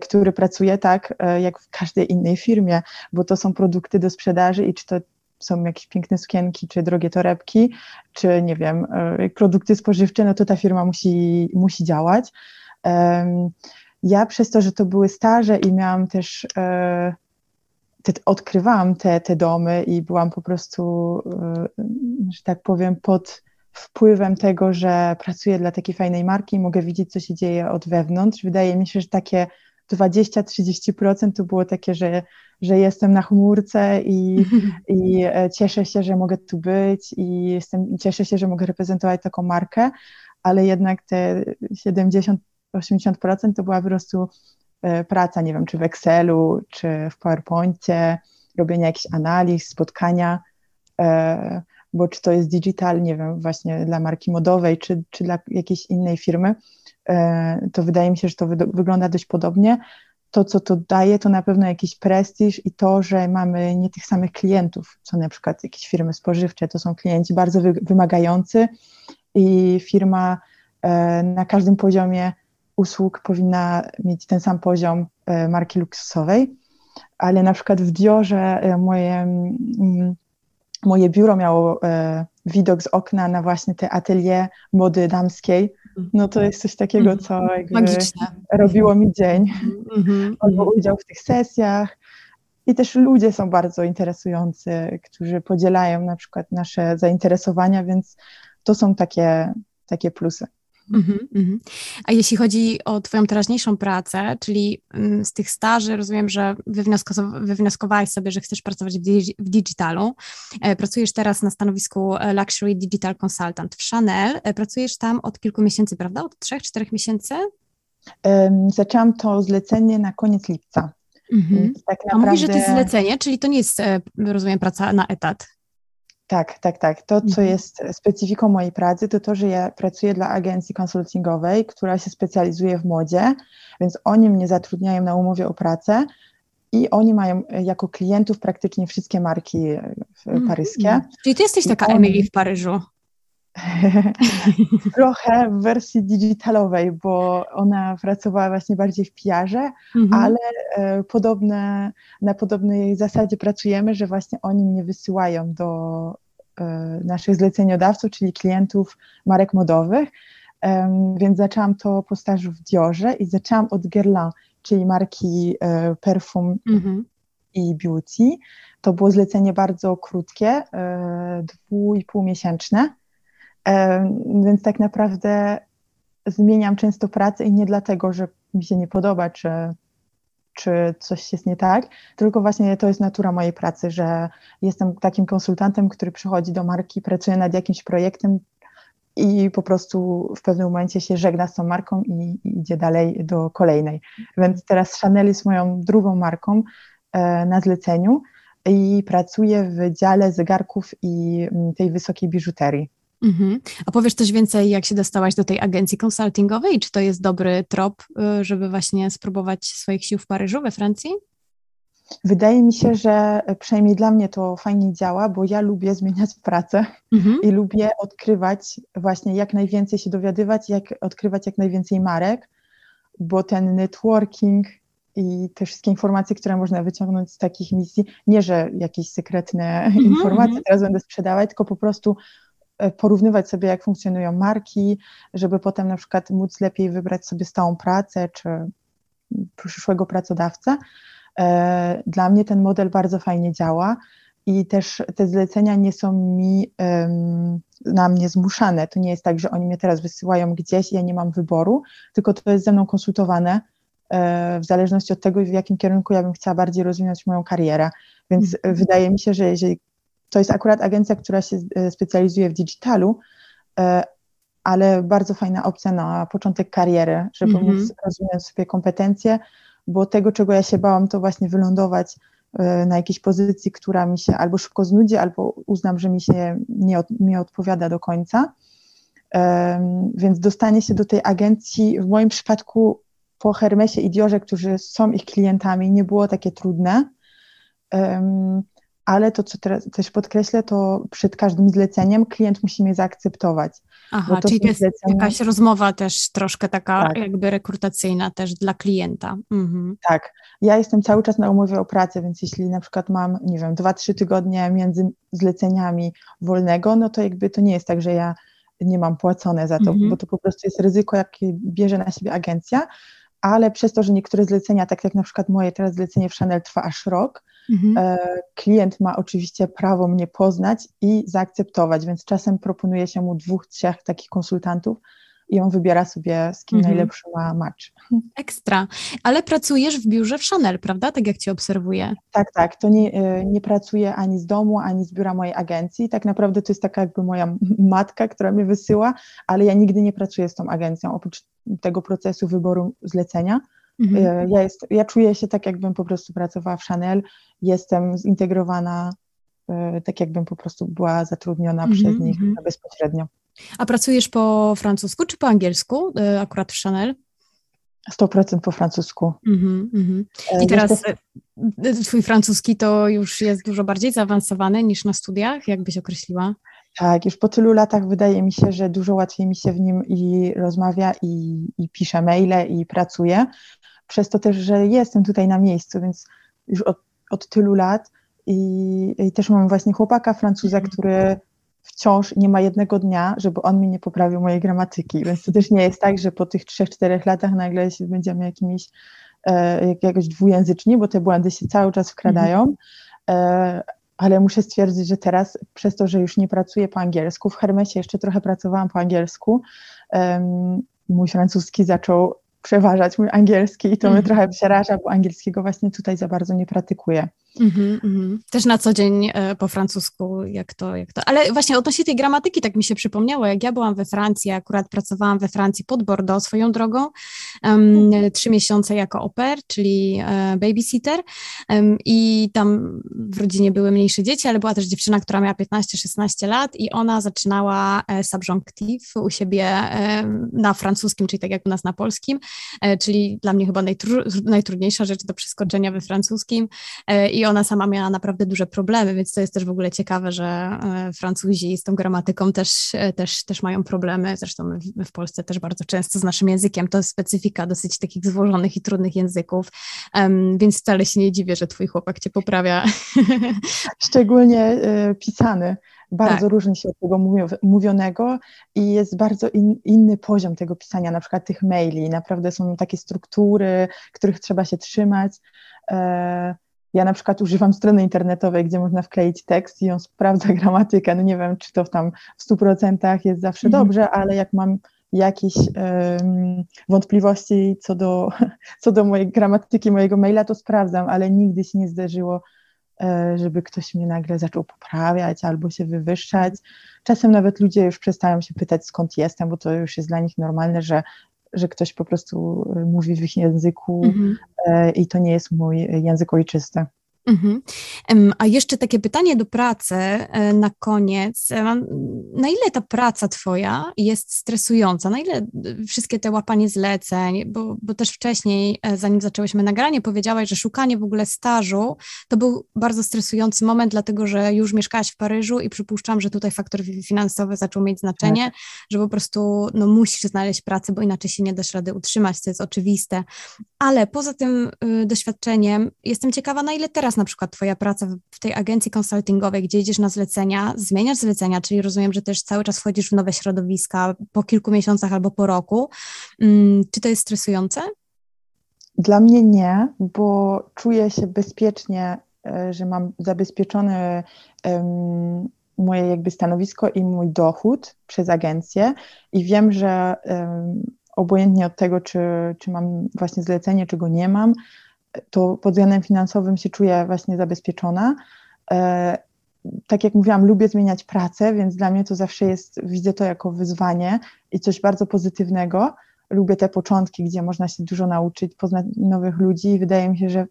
który pracuje tak e, jak w każdej innej firmie, bo to są produkty do sprzedaży i czy to są jakieś piękne sukienki, czy drogie torebki, czy nie wiem, e, produkty spożywcze, no to ta firma musi, musi działać. Ja przez to, że to były staże i miałam też, te, odkrywałam te, te domy i byłam po prostu, że tak powiem, pod wpływem tego, że pracuję dla takiej fajnej marki i mogę widzieć, co się dzieje od wewnątrz. Wydaje mi się, że takie 20-30% to było takie, że, że jestem na chmurce i, i e, cieszę się, że mogę tu być i jestem, cieszę się, że mogę reprezentować taką markę, ale jednak te 70-80% to była po prostu e, praca, nie wiem, czy w Excelu, czy w PowerPoincie, robienie jakichś analiz, spotkania. E, bo czy to jest digital, nie wiem, właśnie dla marki modowej, czy, czy dla jakiejś innej firmy, to wydaje mi się, że to wy wygląda dość podobnie. To, co to daje, to na pewno jakiś prestiż i to, że mamy nie tych samych klientów, co na przykład jakieś firmy spożywcze, to są klienci bardzo wy wymagający i firma e, na każdym poziomie usług powinna mieć ten sam poziom e, marki luksusowej, ale na przykład w Diorze moje mm, moje biuro miało e, widok z okna na właśnie te atelier mody damskiej, no to jest coś takiego, mhm. co Magiczne. robiło mi dzień. Mm-hmm. Albo udział w tych sesjach. I też ludzie są bardzo interesujący, którzy podzielają na przykład nasze zainteresowania, więc to są takie, takie plusy. Mm -hmm, A jeśli chodzi o Twoją teraźniejszą pracę, czyli mm, z tych staży, rozumiem, że wywnioskowałaś sobie, że chcesz pracować w, w digitalu. E, pracujesz teraz na stanowisku e, Luxury Digital Consultant w Chanel. E, pracujesz tam od kilku miesięcy, prawda? Od trzech, czterech miesięcy? Um, zaczęłam to zlecenie na koniec lipca. Mhm. Tak naprawdę... A mówisz, że to jest zlecenie, czyli to nie jest, rozumiem, praca na etat. Tak, tak, tak. To, co mhm. jest specyfiką mojej pracy, to to, że ja pracuję dla agencji konsultingowej, która się specjalizuje w modzie, więc oni mnie zatrudniają na umowie o pracę i oni mają jako klientów praktycznie wszystkie marki e, mhm. paryskie. Czyli ty jesteś taka oni... Emily w Paryżu. Trochę w wersji digitalowej, bo ona pracowała właśnie bardziej w PR-ze, mhm. ale e, podobne, na podobnej zasadzie pracujemy, że właśnie oni mnie wysyłają do e, naszych zleceniodawców, czyli klientów marek modowych. E, więc zaczęłam to po stażu w Diorze i zaczęłam od Guerlain, czyli marki e, perfum mhm. i beauty. To było zlecenie bardzo krótkie, e, dwu i pół miesięczne więc tak naprawdę zmieniam często pracę i nie dlatego, że mi się nie podoba, czy, czy coś jest nie tak, tylko właśnie to jest natura mojej pracy, że jestem takim konsultantem, który przychodzi do marki, pracuje nad jakimś projektem i po prostu w pewnym momencie się żegna z tą marką i, i idzie dalej do kolejnej. Więc teraz Chanel jest moją drugą marką e, na zleceniu i pracuję w dziale zegarków i mm, tej wysokiej biżuterii. Mhm. A powiesz coś więcej, jak się dostałaś do tej agencji konsultingowej? Czy to jest dobry trop, y, żeby właśnie spróbować swoich sił w Paryżu, we Francji? Wydaje mi się, że przynajmniej dla mnie to fajnie działa, bo ja lubię zmieniać pracę mhm. i lubię odkrywać właśnie jak najwięcej się dowiadywać, jak odkrywać jak najwięcej marek, bo ten networking i te wszystkie informacje, które można wyciągnąć z takich misji, nie że jakieś sekretne mhm. informacje mhm. teraz będę sprzedawać, tylko po prostu porównywać sobie, jak funkcjonują marki, żeby potem na przykład móc lepiej wybrać sobie stałą pracę czy przyszłego pracodawcę. E, dla mnie ten model bardzo fajnie działa i też te zlecenia nie są mi na mnie zmuszane. To nie jest tak, że oni mnie teraz wysyłają gdzieś i ja nie mam wyboru, tylko to jest ze mną konsultowane e, w zależności od tego, w jakim kierunku ja bym chciała bardziej rozwinąć moją karierę. Więc mhm. wydaje mi się, że jeżeli to jest akurat agencja, która się e, specjalizuje w digitalu, e, ale bardzo fajna opcja na początek kariery, żeby mhm. móc rozwinąć sobie kompetencje, bo tego, czego ja się bałam, to właśnie wylądować e, na jakiejś pozycji, która mi się albo szybko znudzi, albo uznam, że mi się nie, od, nie odpowiada do końca. Um, więc dostanie się do tej agencji w moim przypadku po Hermesie i Diorze, którzy są ich klientami, nie było takie trudne. Um, ale to, co teraz też podkreślę, to przed każdym zleceniem klient musi mnie zaakceptować. Aha, to czyli to jest zlecenia... jakaś rozmowa też troszkę taka tak. jakby rekrutacyjna też dla klienta. Mhm. Tak, ja jestem cały czas na umowie o pracę, więc jeśli na przykład mam, nie wiem, dwa, trzy tygodnie między zleceniami wolnego, no to jakby to nie jest tak, że ja nie mam płacone za to, mhm. bo to po prostu jest ryzyko, jakie bierze na siebie agencja, ale przez to, że niektóre zlecenia, tak jak na przykład moje teraz zlecenie w Chanel trwa aż rok, Mhm. E, klient ma oczywiście prawo mnie poznać i zaakceptować, więc czasem proponuje się mu dwóch, trzech takich konsultantów i on wybiera sobie, z kim mhm. najlepszy ma match. Ekstra. Ale pracujesz w biurze w Chanel, prawda? Tak jak Cię obserwuję. Tak, tak. To nie, e, nie pracuję ani z domu, ani z biura mojej agencji. Tak naprawdę to jest taka jakby moja matka, która mnie wysyła, ale ja nigdy nie pracuję z tą agencją, oprócz tego procesu wyboru zlecenia. Mhm. E, ja, jest, ja czuję się tak, jakbym po prostu pracowała w Chanel, jestem zintegrowana, e, tak jakbym po prostu była zatrudniona mhm. przez nich mhm. bezpośrednio. A pracujesz po francusku czy po angielsku, e, akurat w Chanel? 100% po francusku. Mm -hmm. I teraz twój francuski to już jest dużo bardziej zaawansowany niż na studiach, jak byś określiła? Tak, już po tylu latach wydaje mi się, że dużo łatwiej mi się w nim i rozmawia, i, i pisze maile, i pracuje. Przez to też, że jestem tutaj na miejscu, więc już od, od tylu lat i, i też mam właśnie chłopaka Francuza, mhm. który wciąż nie ma jednego dnia, żeby on mi nie poprawił mojej gramatyki, więc to też nie jest tak, że po tych trzech, czterech latach nagle się będziemy jakimiś e, jakoś dwujęzyczni, bo te błędy się cały czas wkradają, e, ale muszę stwierdzić, że teraz przez to, że już nie pracuję po angielsku, w Hermesie jeszcze trochę pracowałam po angielsku, um, mój francuski zaczął przeważać mój angielski i to mnie mhm. trochę przeraża, bo angielskiego właśnie tutaj za bardzo nie praktykuję. Mm -hmm. Też na co dzień e, po francusku, jak to, jak to. Ale właśnie odnośnie tej gramatyki, tak mi się przypomniało, jak ja byłam we Francji, akurat pracowałam we Francji pod Bordeaux swoją drogą, um, trzy miesiące jako oper, czyli e, babysitter um, i tam w rodzinie były mniejsze dzieci, ale była też dziewczyna, która miała 15-16 lat i ona zaczynała e, subjunctive u siebie e, na francuskim, czyli tak jak u nas na polskim, e, czyli dla mnie chyba najtru najtrudniejsza rzecz do przeskoczenia we francuskim e, i ona sama miała naprawdę duże problemy, więc to jest też w ogóle ciekawe, że e, Francuzi z tą gramatyką też, e, też, też mają problemy. Zresztą my w Polsce też bardzo często z naszym językiem to jest specyfika dosyć takich złożonych i trudnych języków, um, więc wcale się nie dziwię, że twój chłopak cię poprawia. Szczególnie y, pisany bardzo tak. różni się od tego mówionego i jest bardzo in, inny poziom tego pisania, na przykład tych maili. Naprawdę są takie struktury, których trzeba się trzymać. E, ja na przykład używam strony internetowej, gdzie można wkleić tekst i on sprawdza gramatykę. No nie wiem, czy to tam w 100% jest zawsze mhm. dobrze, ale jak mam jakieś um, wątpliwości co do, co do mojej gramatyki, mojego maila, to sprawdzam, ale nigdy się nie zdarzyło, e, żeby ktoś mnie nagle zaczął poprawiać albo się wywyższać. Czasem nawet ludzie już przestają się pytać, skąd jestem, bo to już jest dla nich normalne, że że ktoś po prostu y, mówi w ich języku mhm. E, i to nie jest mój język ojczysty. Mhm. A jeszcze takie pytanie do pracy e, na koniec. E, na ile ta praca Twoja jest stresująca? Na ile e, wszystkie te łapanie zleceń, bo, bo też wcześniej, zanim zaczęłyśmy nagranie, powiedziałaś, że szukanie w ogóle stażu to był bardzo stresujący moment, dlatego że już mieszkałaś w Paryżu i przypuszczam, że tutaj faktor finansowy zaczął mieć znaczenie, tak. że po prostu no, musisz znaleźć pracę, bo inaczej się nie dasz rady utrzymać, to jest oczywiste. Ale poza tym y, doświadczeniem jestem ciekawa, na ile teraz na przykład Twoja praca w tej agencji konsultingowej, gdzie idziesz na zlecenia, zmieniasz zlecenia, czyli rozumiem, że też cały czas wchodzisz w nowe środowiska po kilku miesiącach albo po roku. Mm, czy to jest stresujące? Dla mnie nie, bo czuję się bezpiecznie że mam zabezpieczone moje jakby stanowisko i mój dochód przez agencję i wiem, że obojętnie od tego, czy, czy mam właśnie zlecenie, czy go nie mam, to pod względem finansowym się czuję właśnie zabezpieczona. E, tak jak mówiłam, lubię zmieniać pracę, więc dla mnie to zawsze jest, widzę to jako wyzwanie i coś bardzo pozytywnego. Lubię te początki, gdzie można się dużo nauczyć, poznać nowych ludzi i wydaje mi się, że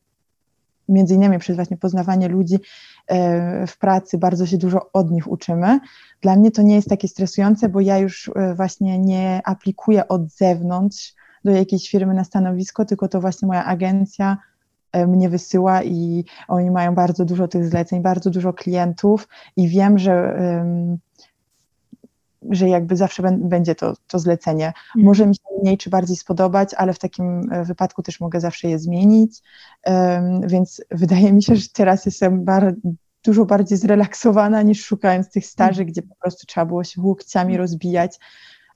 między innymi przez właśnie poznawanie ludzi e, w pracy bardzo się dużo od nich uczymy. Dla mnie to nie jest takie stresujące, bo ja już e, właśnie nie aplikuję od zewnątrz do jakiejś firmy na stanowisko, tylko to właśnie moja agencja e, mnie wysyła i oni mają bardzo dużo tych zleceń, bardzo dużo klientów i wiem, że że jakby zawsze będzie to, to zlecenie. Mhm. Może mi się mniej czy bardziej spodobać, ale w takim e, wypadku też mogę zawsze je zmienić. Więc wydaje mi się, że teraz jestem bar dużo bardziej zrelaksowana niż szukając tych staży, mhm. gdzie po prostu trzeba było się łokciami mhm. rozbijać.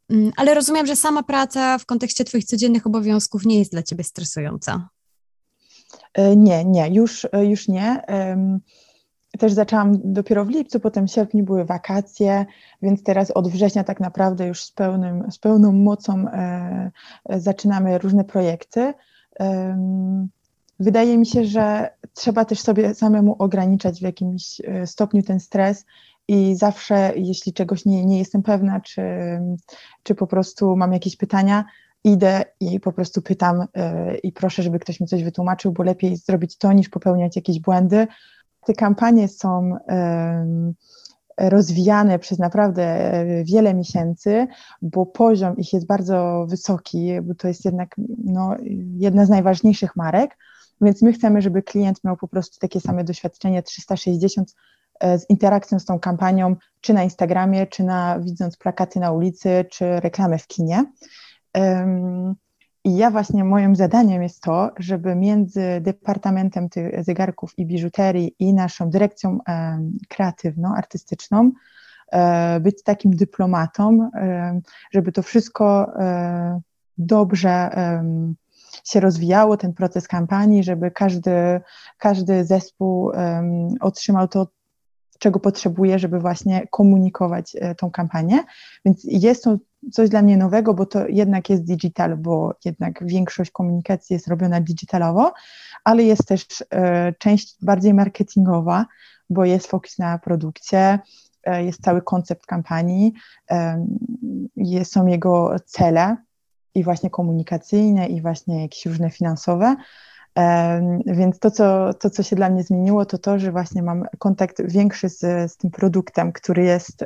Mm, ale rozumiem, że sama praca w kontekście Twoich codziennych obowiązków nie jest dla Ciebie stresująca. E, nie, nie, już, e, już nie też zaczęłam dopiero w lipcu, potem w sierpniu były wakacje, więc teraz od września tak naprawdę już z, pełnym, z pełną mocą e, zaczynamy różne projekty. Wydaje mi się, że trzeba też sobie samemu ograniczać w jakimś stopniu ten stres i zawsze, jeśli czegoś nie, nie jestem pewna, czy, czy po prostu mam jakieś pytania, idę i po prostu pytam e, i proszę, żeby ktoś mi coś wytłumaczył, bo lepiej zrobić to, niż popełniać jakieś błędy, te kampanie są rozwijane przez naprawdę e, wiele miesięcy, bo poziom ich jest bardzo wysoki, bo to jest jednak no, jedna z najważniejszych marek, więc my chcemy, żeby klient miał po prostu takie same doświadczenie 360 e, z interakcją z tą kampanią, czy na Instagramie, czy na widząc plakaty na ulicy, czy reklamy w kinie. I ja właśnie moim zadaniem jest to, żeby między Departamentem tych zegarków i biżuterii i naszą dyrekcją e, kreatywną, artystyczną e, być takim dyplomatą, e, żeby to wszystko e, dobrze się rozwijało, ten proces kampanii, żeby każdy, każdy zespół otrzymał to, czego potrzebuje, żeby właśnie komunikować e, tą kampanię. Więc jest to coś dla mnie nowego, bo to jednak jest digital, bo jednak większość komunikacji jest robiona digitalowo, ale jest też e, część bardziej marketingowa, bo jest fokus na produkcję, e, jest cały koncept kampanii, są jego cele i właśnie komunikacyjne i właśnie jakieś różne finansowe. Więc to co, to, co się dla mnie zmieniło, to to, że właśnie mam kontakt większy z, z tym produktem, który jest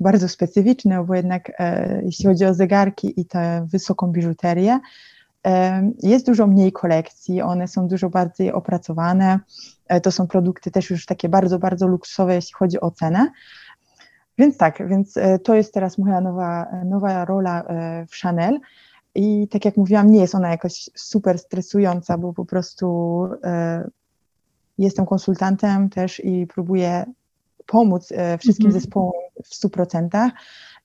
bardzo specyficzny, bo jednak e, jeśli chodzi o zegarki i tę wysoką biżuterię, jest dużo mniej kolekcji, one są dużo bardziej opracowane. E, to są produkty też już takie bardzo, bardzo luksusowe, jeśli chodzi o cenę. Więc tak, więc e, to jest teraz moja nowa, nowa rola w Chanel. I tak jak mówiłam, nie jest ona jakoś super stresująca, bo po prostu e, jestem konsultantem też i próbuję pomóc e, wszystkim -hmm. zespołom w 100%.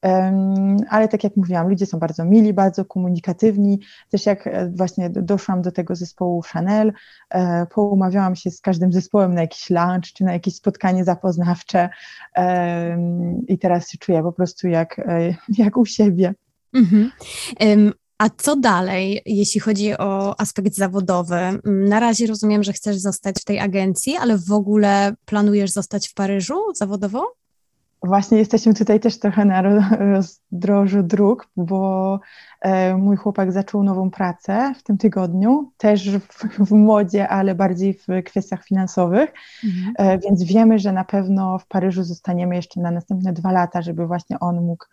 Um, ale tak jak mówiłam, ludzie są bardzo mili, bardzo komunikatywni. Też jak e, właśnie doszłam do tego zespołu Chanel, e, poumawiałam się z każdym zespołem na jakiś lunch czy na jakieś spotkanie zapoznawcze i teraz się czuję po prostu jak, e, jak u siebie. Um, a co dalej, jeśli chodzi o aspekt zawodowy? Mm, na razie rozumiem, że chcesz zostać w tej agencji, ale w ogóle planujesz zostać w Paryżu zawodowo? Właśnie jesteśmy tutaj też trochę na rozdrożu dróg, bo e, mój chłopak zaczął nową pracę w tym tygodniu, też w, w modzie, ale bardziej w kwestiach finansowych, mhm. E, więc wiemy, że na pewno w Paryżu zostaniemy jeszcze na następne dwa lata, żeby właśnie on mógł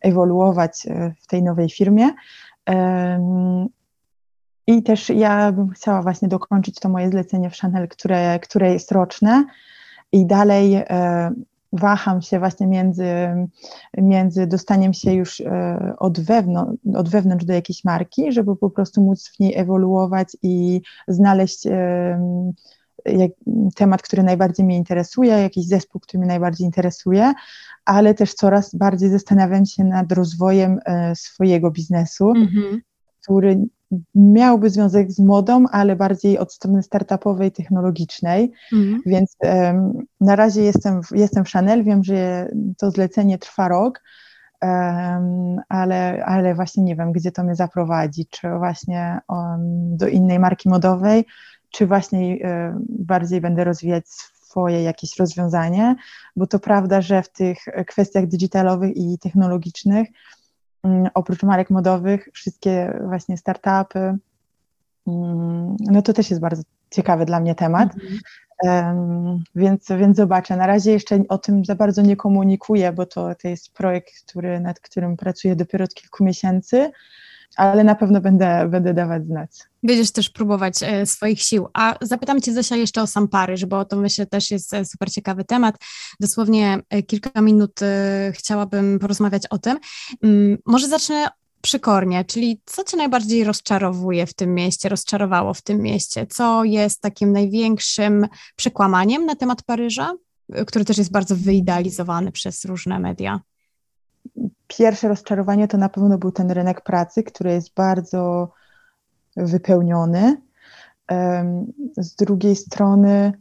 ewoluować e, w tej nowej firmie. I też ja bym chciała właśnie dokończyć to moje zlecenie w Chanel, które, które jest roczne i dalej e, waham się właśnie między, między dostaniem się już od, wewnątrz, od wewnątrz do jakiejś marki, żeby po prostu móc w niej ewoluować i znaleźć jak, temat, który najbardziej mnie interesuje, jakiś zespół, który mnie najbardziej interesuje, ale też coraz bardziej zastanawiam się nad rozwojem e, swojego biznesu, mm -hmm. który miałby związek z modą, ale bardziej od strony startupowej, technologicznej, mm. więc um, na razie jestem w, jestem w Chanel, wiem, że to zlecenie trwa rok, um, ale, ale właśnie nie wiem, gdzie to mnie zaprowadzi, czy właśnie um, do innej marki modowej, czy właśnie um, bardziej będę rozwijać swoje jakieś rozwiązanie, bo to prawda, że w tych kwestiach digitalowych i technologicznych Mm, oprócz marek modowych, wszystkie właśnie startupy. Mm, no to też jest bardzo ciekawy dla mnie temat. Um, więc, więc zobaczę. Na razie jeszcze o tym za bardzo nie komunikuję, bo to, to jest projekt, który, nad którym pracuję dopiero od kilku miesięcy, ale na pewno będę, będę dawać znać. Będziesz też próbować e, swoich sił. A zapytam Cię, Zosia, jeszcze o sam Paryż, bo to myślę też jest e, super ciekawy temat. Dosłownie e, kilka minut chciałabym porozmawiać o tym. Mm, może zacznę przykornie, czyli co Cię najbardziej rozczarowuje w tym mieście, rozczarowało w tym mieście? Co jest takim największym przekłamaniem na temat Paryża, który też jest bardzo wyidealizowany przez różne media? Pierwsze rozczarowanie to na pewno był ten rynek pracy, który jest bardzo wypełniony. Z drugiej strony,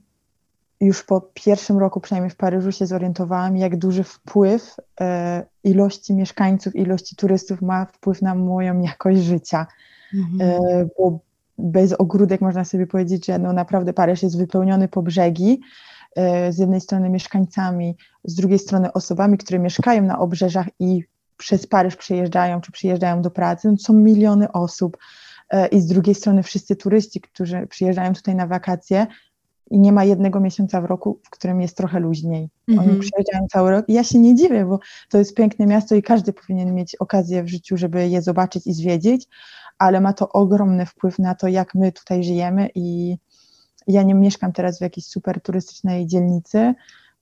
już po pierwszym roku, przynajmniej w Paryżu, się zorientowałam, jak duży wpływ e, ilości mieszkańców, ilości turystów ma wpływ na moją jakość życia. Mhm. E, bo bez ogródek można sobie powiedzieć, że no naprawdę Paryż jest wypełniony po brzegi. E, z jednej strony mieszkańcami, z drugiej strony osobami, które mieszkają na obrzeżach i przez Paryż przyjeżdżają czy przyjeżdżają do pracy. No, są miliony osób. E, i z drugiej strony wszyscy turyści, którzy przyjeżdżają tutaj na wakacje i nie ma jednego miesiąca w roku, w którym jest trochę luźniej. Mm -hmm. Oni mhm. przyjeżdżają cały rok i ja się nie dziwię, bo to jest piękne miasto i każdy powinien mieć okazję w życiu, żeby je zobaczyć i zwiedzić, ale ma to ogromny wpływ na to, jak my tutaj żyjemy i ja nie mieszkam teraz w jakiejś super turystycznej dzielnicy,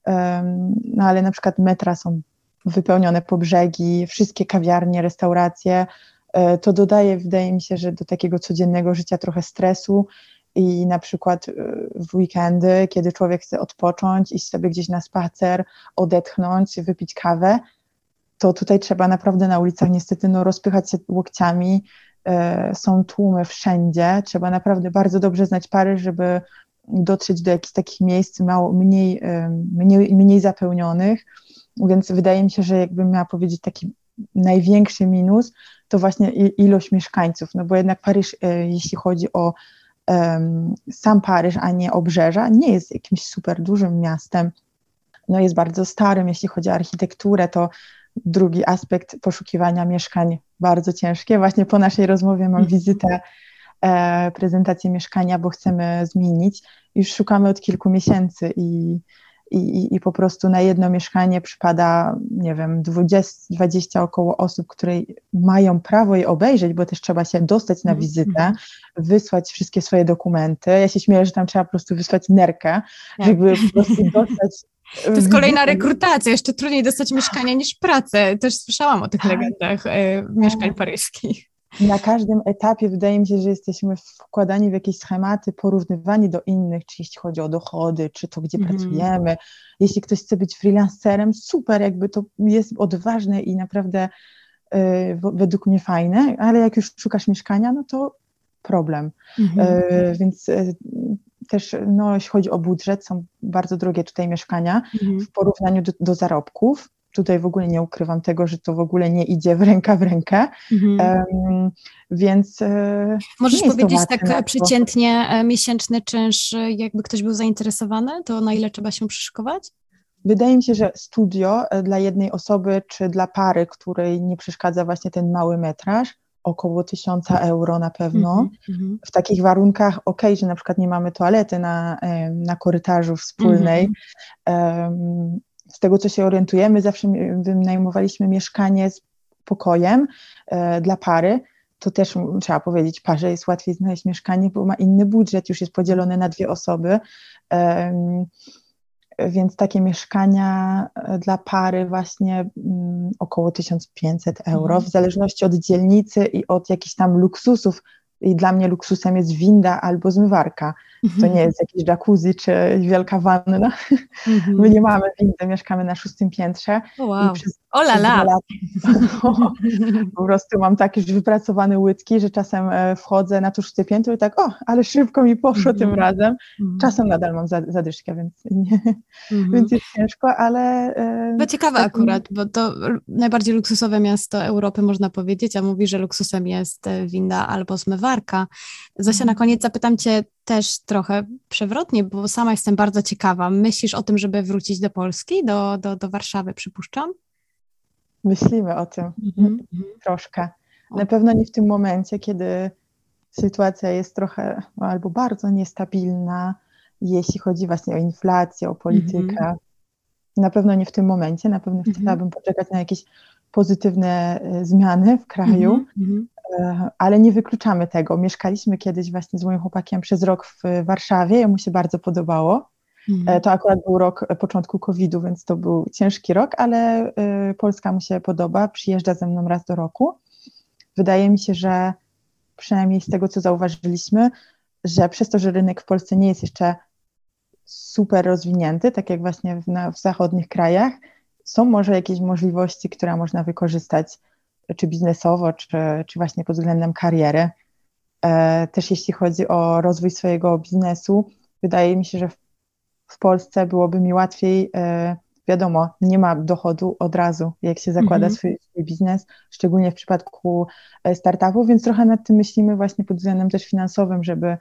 um, no ale na przykład metra są wypełnione po brzegi, wszystkie kawiarnie, restauracje, E, to dodaje, wydaje mi się, że do takiego codziennego życia trochę stresu i na przykład e, w weekendy, kiedy człowiek chce odpocząć, iść sobie gdzieś na spacer, odetchnąć, wypić kawę, to tutaj trzeba naprawdę na ulicach niestety no, rozpychać się łokciami, e, są tłumy wszędzie, trzeba naprawdę bardzo dobrze znać Paryż, żeby dotrzeć do jakichś takich miejsc mało, mniej, mniej, mniej zapełnionych, więc wydaje mi się, że jakbym miała powiedzieć taki największy minus, to właśnie ilość mieszkańców, no bo jednak Paryż, e, jeśli chodzi o sam Paryż, a nie obrzeża, nie jest jakimś super dużym miastem. No jest bardzo starym, jeśli chodzi o architekturę, to drugi aspekt poszukiwania mieszkań bardzo ciężkie. Właśnie po naszej rozmowie mam mhm. wizytę, e, prezentację mieszkania, bo chcemy zmienić. Już szukamy od kilku miesięcy i i, i po prostu na jedno mieszkanie przypada, nie wiem, 20, 20 około osób, które mają prawo je obejrzeć, bo też trzeba się dostać na mhm, wizytę, wysłać wszystkie swoje dokumenty. Ja się śmieję, że tam trzeba po prostu wysłać nerkę, tak. żeby po prostu dostać to jest kolejna rekrutacja, jeszcze trudniej dostać mieszkanie niż pracę. Też słyszałam o tych tak. legendach e, mieszkań tak. paryskich na każdym etapie wydaje mi się, że jesteśmy wkładani w jakieś schematy, porównywani do innych, czy jeśli chodzi o dochody, czy to, gdzie mm. pracujemy. Jeśli ktoś chce być freelancerem, super, jakby to jest odważne i naprawdę y, według mnie fajne, ale jak już szukasz mieszkania, no to problem. -hmm. y, więc y, też, no, jeśli chodzi o budżet, są bardzo drogie tutaj mieszkania -hmm. w porównaniu do, do zarobków tutaj w ogóle nie ukrywam tego, że to w ogóle nie idzie w ręka w rękę. Mhm. Um, więc. E, Możesz powiedzieć tak przeciętnie e, miesięczny czynsz, e, jakby ktoś był zainteresowany, to na ile trzeba się przyszykować? Wydaje mi się, że studio dla jednej osoby czy dla pary, której nie przeszkadza właśnie ten mały metraż, około tysiąca euro na pewno. Mm-hmm. W takich warunkach, ok, że na przykład nie mamy toalety na, na korytarzu wspólnej, mm-hmm. um, z tego, co się orientujemy, zawsze wynajmowaliśmy mieszkanie z pokojem e, dla pary. To też trzeba powiedzieć, parze jest łatwiej znaleźć mieszkanie, bo ma inny budżet, już jest podzielony na dwie osoby. Więc takie mieszkania e, dla pary właśnie mm, około 1500 euro, mhm. w zależności od dzielnicy i od jakichś tam luksusów. I dla mnie luksusem jest winda albo zmywarka To nie jest jakiś jacuzzi czy wielka wanna. My nie mamy windy, mieszkamy na szóstym piętrze. wow. I przez, o la la. po prostu mam takie już wypracowane łydki, że czasem e, wchodzę na to szóste piętro i tak, o, ale szybko mi poszło tym razem. Czasem nadal mam zadyszkę, więc, nie, więc jest ciężko, ale... E, to ciekawe tak, akurat, bo to najbardziej luksusowe miasto Europy można powiedzieć, a mówi, że luksusem jest e, winda albo zmywarka. Zosia, na koniec zapytam Cię też trochę przewrotnie, bo sama jestem bardzo ciekawa. Myślisz o tym, żeby wrócić do Polski, do, do, do Warszawy, przypuszczam? Myślimy o tym mm-hmm. troszkę. Na pewno nie w tym momencie, kiedy sytuacja jest trochę albo bardzo niestabilna, jeśli chodzi właśnie o inflację, o politykę. Mm-hmm. Na pewno nie w tym momencie, na pewno mm-hmm. chciałabym poczekać na jakieś pozytywne e, zmiany w kraju, mm-hmm. E, ale nie wykluczamy tego. Mieszkaliśmy kiedyś właśnie z moim chłopakiem przez rok w Warszawie, jemu się bardzo podobało. Mhm. E, to akurat był rok początku COVID-u, więc to był ciężki rok, ale Polska mu się podoba, przyjeżdża ze mną raz do roku. Wydaje mi się, że przynajmniej z tego, co zauważyliśmy, że przez to, że rynek w Polsce nie jest jeszcze super rozwinięty, tak jak właśnie w, na, w zachodnich krajach, są może jakieś możliwości, które można wykorzystać, czy biznesowo, czy, czy właśnie pod względem kariery. E, też jeśli chodzi o rozwój swojego biznesu, wydaje mi się, że w, Polsce byłoby mi łatwiej, e, wiadomo, nie ma dochodu od razu, jak się zakłada mhm. swój, swój, biznes, szczególnie w przypadku e, startupów, więc trochę nad tym myślimy właśnie pod względem też finansowym, żeby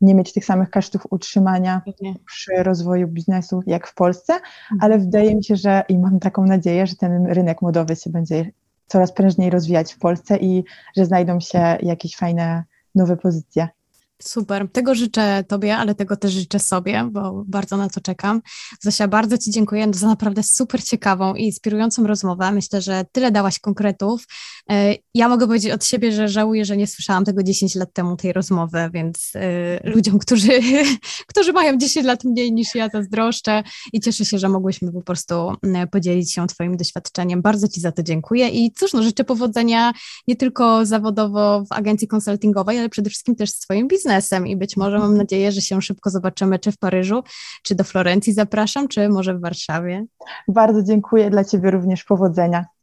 nie mieć tych samych kosztów utrzymania przy rozwoju biznesu jak w Polsce, mhm. ale wydaje mi się, że i mam taką nadzieję, że ten rynek modowy się będzie coraz prężniej rozwijać w Polsce i że znajdą się jakieś fajne nowe pozycje. Super, tego życzę Tobie, ale tego też życzę sobie, bo bardzo na to czekam. Zosia, bardzo Ci dziękuję za naprawdę super ciekawą i inspirującą rozmowę. Myślę, że tyle dałaś konkretów. E, ja mogę powiedzieć od siebie, że żałuję, że nie słyszałam tego 10 lat temu, tej rozmowy, więc e, ludziom, którzy, którzy mają 10 lat mniej niż ja, zazdroszczę i cieszę się, że mogłyśmy po prostu podzielić się Twoim doświadczeniem. Bardzo Ci za to dziękuję i cóż, no życzę powodzenia nie tylko zawodowo w agencji konsultingowej, ale przede wszystkim też z Twoim biznesem biznesem i być może mam nadzieję, że się szybko zobaczymy, czy w Paryżu, czy do Florencji zapraszam, czy może w Warszawie. Bardzo dziękuję dla Ciebie również powodzenia.